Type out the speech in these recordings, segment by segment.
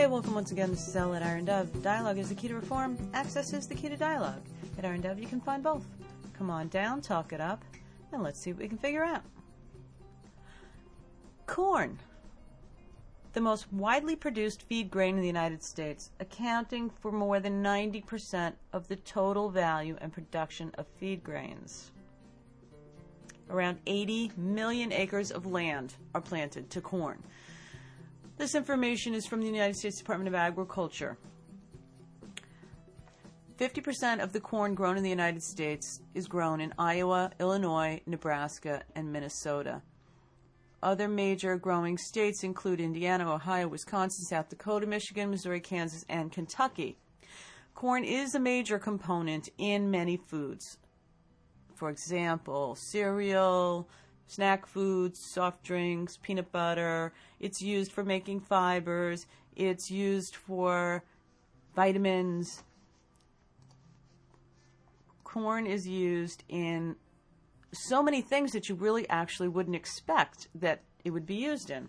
Hey, welcome once again. This is Elle at Iron Dove. Dialogue is the key to reform. Access is the key to dialogue. At Iron Dove, you can find both. Come on down, talk it up, and let's see what we can figure out. Corn. The most widely produced feed grain in the United States, accounting for more than 90% of the total value and production of feed grains. Around 80 million acres of land are planted to corn. This information is from the United States Department of Agriculture. 50% of the corn grown in the United States is grown in Iowa, Illinois, Nebraska, and Minnesota. Other major growing states include Indiana, Ohio, Wisconsin, South Dakota, Michigan, Missouri, Kansas, and Kentucky. Corn is a major component in many foods. For example, cereal, snack foods, soft drinks, peanut butter. It's used for making fibers. It's used for vitamins. Corn is used in so many things that you really actually wouldn't expect that it would be used in.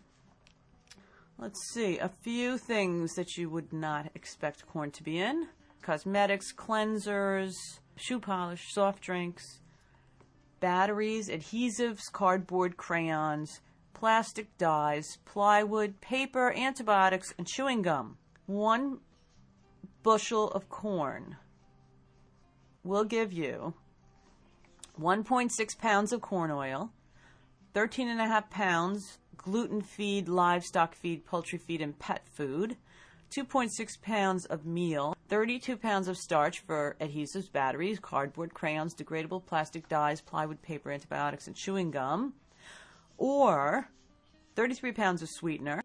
Let's see, a few things that you would not expect corn to be in cosmetics, cleansers, shoe polish, soft drinks, batteries, adhesives, cardboard, crayons, plastic dyes, plywood, paper, antibiotics, and chewing gum. One bushel of corn will give you 1.6 pounds of corn oil, 13.5 pounds gluten feed, livestock feed, poultry feed, and pet food, 2.6 pounds of meal, 32 pounds of starch for adhesives, batteries, cardboard, crayons, degradable plastic dyes, plywood, paper, antibiotics, and chewing gum, or 33 pounds of sweetener,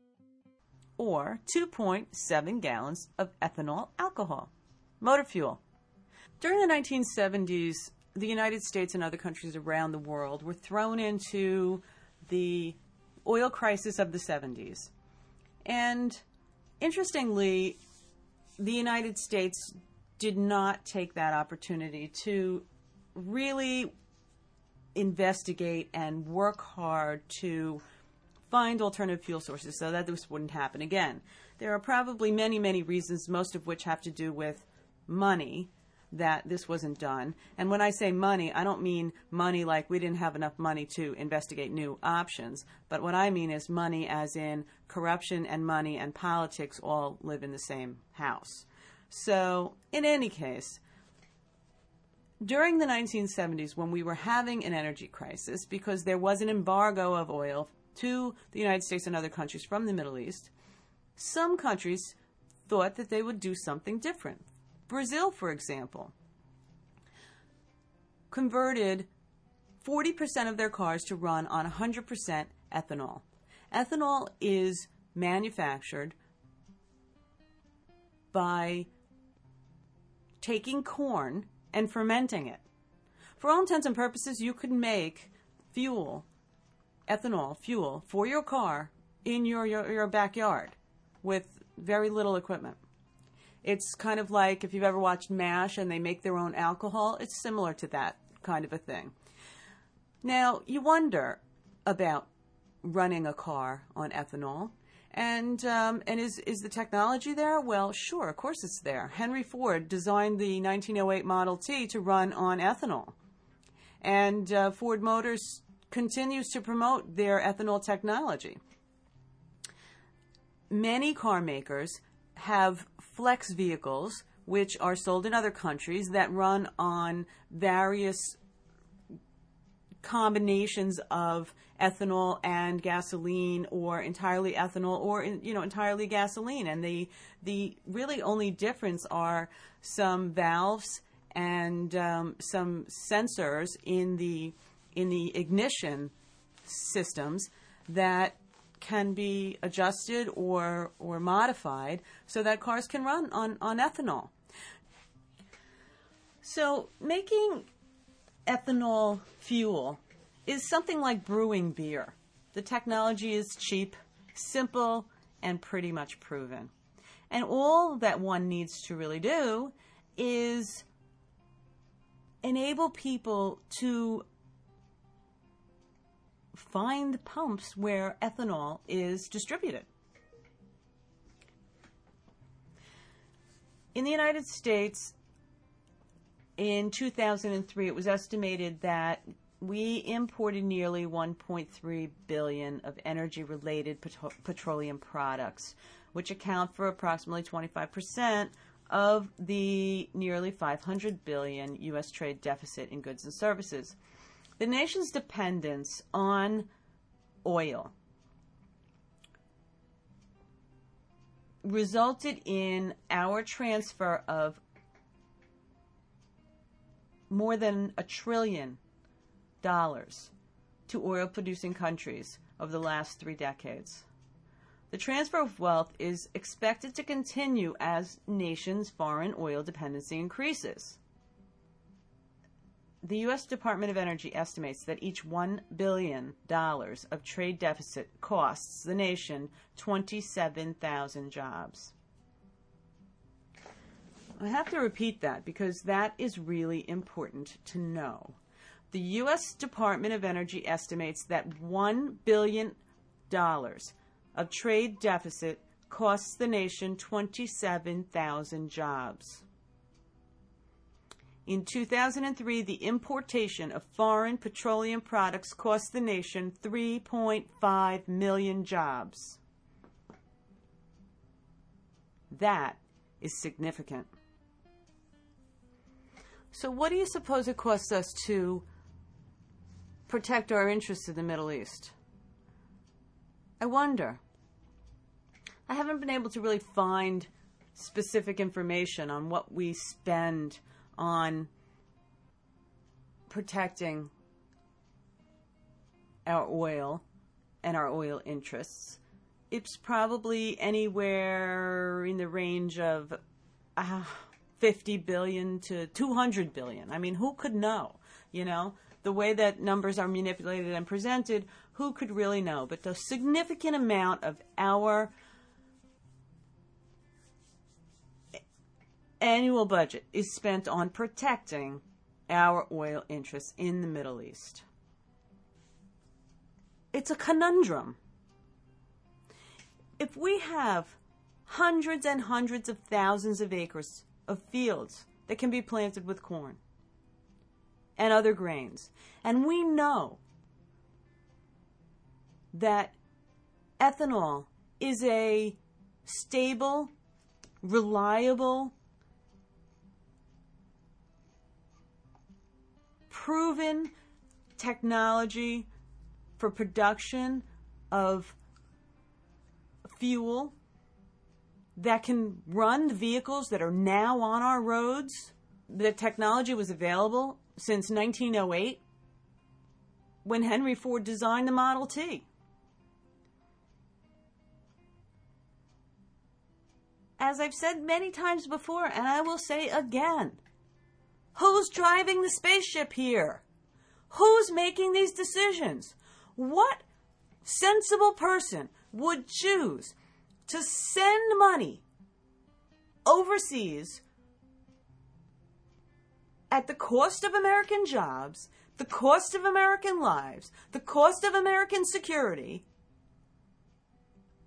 or 2.7 gallons of ethanol alcohol, motor fuel. During the 1970s, the United States and other countries around the world were thrown into the oil crisis of the 70s. And interestingly, the United States did not take that opportunity to really investigate and work hard to find alternative fuel sources so that this wouldn't happen again. There are probably many, many reasons, most of which have to do with money that this wasn't done. And when I say money, I don't mean money like we didn't have enough money to investigate new options, but what I mean is money as in corruption and money and politics all live in the same house. So, in any case, during the 1970s, when we were having an energy crisis because there was an embargo of oil to the United States and other countries from the Middle East, some countries thought that they would do something different. Brazil, for example, converted 40% of their cars to run on 100% ethanol. Ethanol is manufactured by taking corn and fermenting it. For all intents and purposes, you could make fuel, ethanol, fuel, for your car in your, your, your backyard with very little equipment. It's kind of like if you've ever watched MASH and they make their own alcohol, it's similar to that kind of a thing. Now, you wonder about running a car on ethanol. And um, and is is the technology there? Well, sure, of course it's there. Henry Ford designed the 1908 Model T to run on ethanol, and uh, Ford Motors continues to promote their ethanol technology. Many car makers have flex vehicles, which are sold in other countries, that run on various combinations of ethanol and gasoline or entirely ethanol or you know entirely gasoline. And the the really only difference are some valves and um, some sensors in the in the ignition systems that can be adjusted or, or modified so that cars can run on, on ethanol. So, making ethanol fuel is something like brewing beer. The technology is cheap, simple, and pretty much proven. And all that one needs to really do is enable people to find the pumps where ethanol is distributed. In the United States, in 2003, it was estimated that we imported nearly 1.3 billion of energy-related petro- petroleum products, which account for approximately 25% of the nearly 500 billion U.S. trade deficit in goods and services. The nation's dependence on oil resulted in our transfer of more than a trillion dollars to oil producing countries over the last three decades. The transfer of wealth is expected to continue as nations' foreign oil dependency increases. The U.S. Department of Energy estimates that each $1 billion of trade deficit costs the nation 27,000 jobs. I have to repeat that because that is really important to know. The U.S. Department of Energy estimates that $1 billion of trade deficit costs the nation 27,000 jobs. In 2003, the importation of foreign petroleum products cost the nation 3.5 million jobs. That is significant. So, what do you suppose it costs us to protect our interests in the Middle East? I wonder. I haven't been able to really find specific information on what we spend on protecting our oil and our oil interests. It's probably anywhere in the range of uh, 50 billion to 200 billion. I mean, who could know? You know, the way that numbers are manipulated and presented, who could really know? But the significant amount of our annual budget is spent on protecting our oil interests in the Middle East. It's a conundrum. If we have hundreds and hundreds of thousands of acres of fields that can be planted with corn and other grains, and we know that ethanol is a stable, reliable, proven technology for production of fuel that can run the vehicles that are now on our roads. The technology was available since 1908 when Henry Ford designed the Model T. As I've said many times before, and I will say again, Who's driving the spaceship here? Who's making these decisions? What sensible person would choose to send money overseas at the cost of American jobs, the cost of American lives, the cost of American security,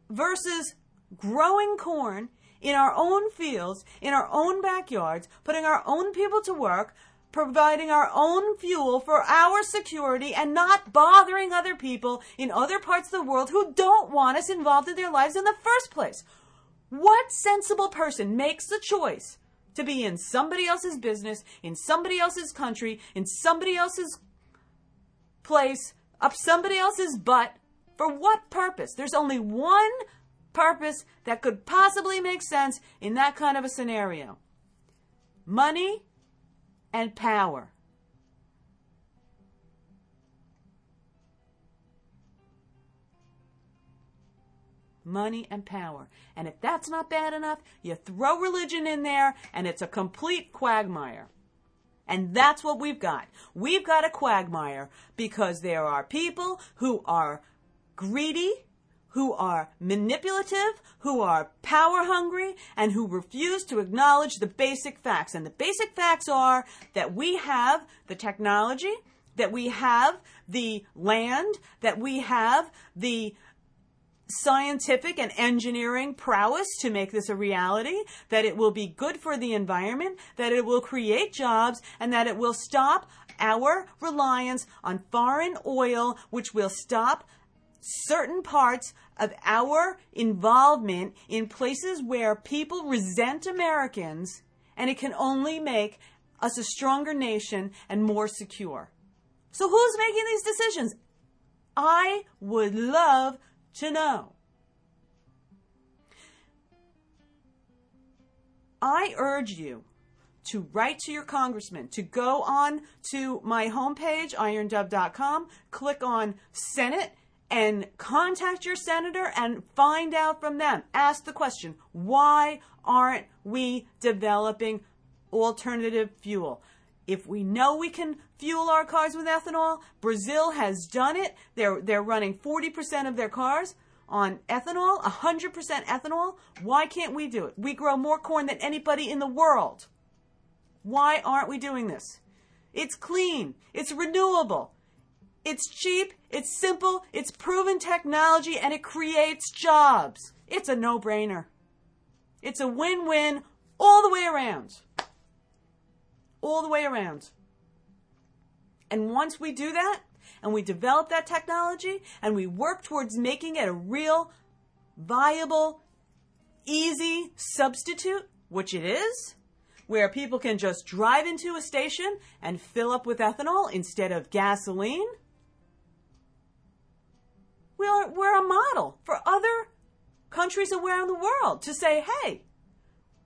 versus growing corn in our own fields, in our own backyards, putting our own people to work, providing our own fuel for our security and not bothering other people in other parts of the world who don't want us involved in their lives in the first place. What sensible person makes the choice to be in somebody else's business, in somebody else's country, in somebody else's place, up somebody else's butt? For what purpose? There's only one purpose that could possibly make sense in that kind of a scenario money and power. Money and power. And if that's not bad enough, you throw religion in there and it's a complete quagmire. And that's what we've got. We've got a quagmire because there are people who are greedy, who are manipulative, who are power hungry, and who refuse to acknowledge the basic facts. And the basic facts are that we have the technology, that we have the land, that we have the scientific and engineering prowess to make this a reality, that it will be good for the environment, that it will create jobs, and that it will stop our reliance on foreign oil, which will stop certain parts of our involvement in places where people resent Americans, and it can only make us a stronger nation and more secure. So, who's making these decisions? I would love to know. I urge you to write to your congressman, to go on to my homepage, irondove.com, click on Senate, and contact your senator and find out from them. Ask the question why aren't we developing alternative fuel? If we know we can fuel our cars with ethanol, Brazil has done it. They're, they're running 40% of their cars on ethanol, 100% ethanol. Why can't we do it? We grow more corn than anybody in the world. Why aren't we doing this? It's clean. It's renewable. It's cheap, it's simple, it's proven technology, and it creates jobs. It's a no brainer. It's a win win all the way around. All the way around. And once we do that, and we develop that technology, and we work towards making it a real, viable, easy substitute, which it is, where people can just drive into a station and fill up with ethanol instead of gasoline we're, we're a model for other countries around the world to say, hey,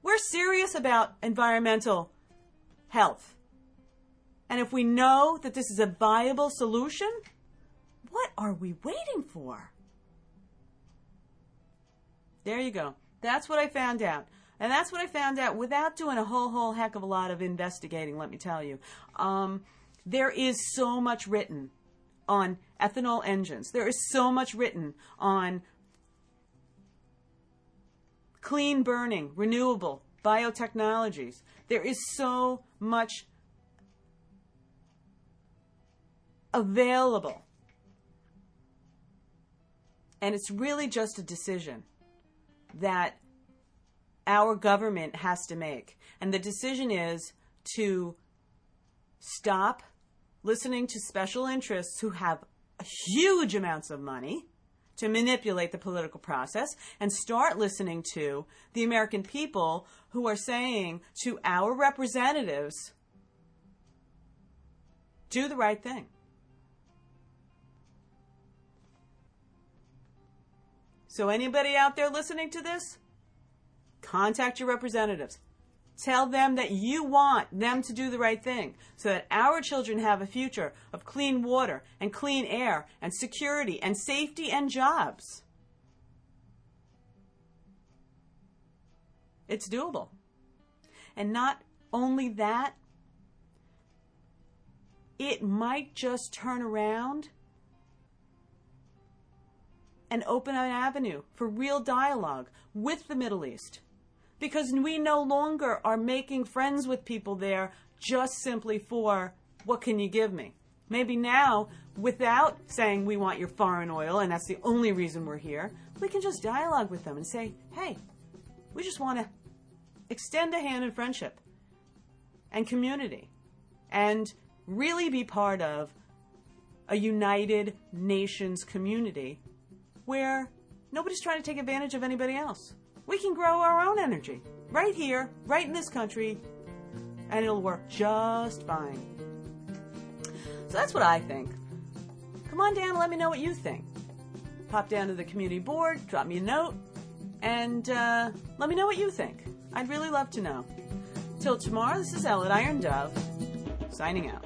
we're serious about environmental health. And if we know that this is a viable solution, what are we waiting for? There you go. That's what I found out. And that's what I found out without doing a whole, whole heck of a lot of investigating, let me tell you. Um, there is so much written on ethanol engines. There is so much written on clean burning, renewable, biotechnologies. There is so much available. And it's really just a decision that our government has to make. And the decision is to stop listening to special interests who have huge amounts of money to manipulate the political process and start listening to the American people who are saying to our representatives, do the right thing. So, anybody out there listening to this, contact your representatives. Tell them that you want them to do the right thing so that our children have a future of clean water and clean air and security and safety and jobs. It's doable. And not only that, it might just turn around and open an avenue for real dialogue with the Middle East because we no longer are making friends with people there just simply for what can you give me? Maybe now, without saying we want your foreign oil and that's the only reason we're here, we can just dialogue with them and say, hey, we just want to extend a hand in friendship and community and really be part of a United Nations community where nobody's trying to take advantage of anybody else we can grow our own energy right here, right in this country, and it'll work just fine. So that's what I think. Come on down, let me know what you think. Pop down to the community board, drop me a note, and uh, let me know what you think. I'd really love to know. Till tomorrow, this is Ellen Iron Dove, signing out.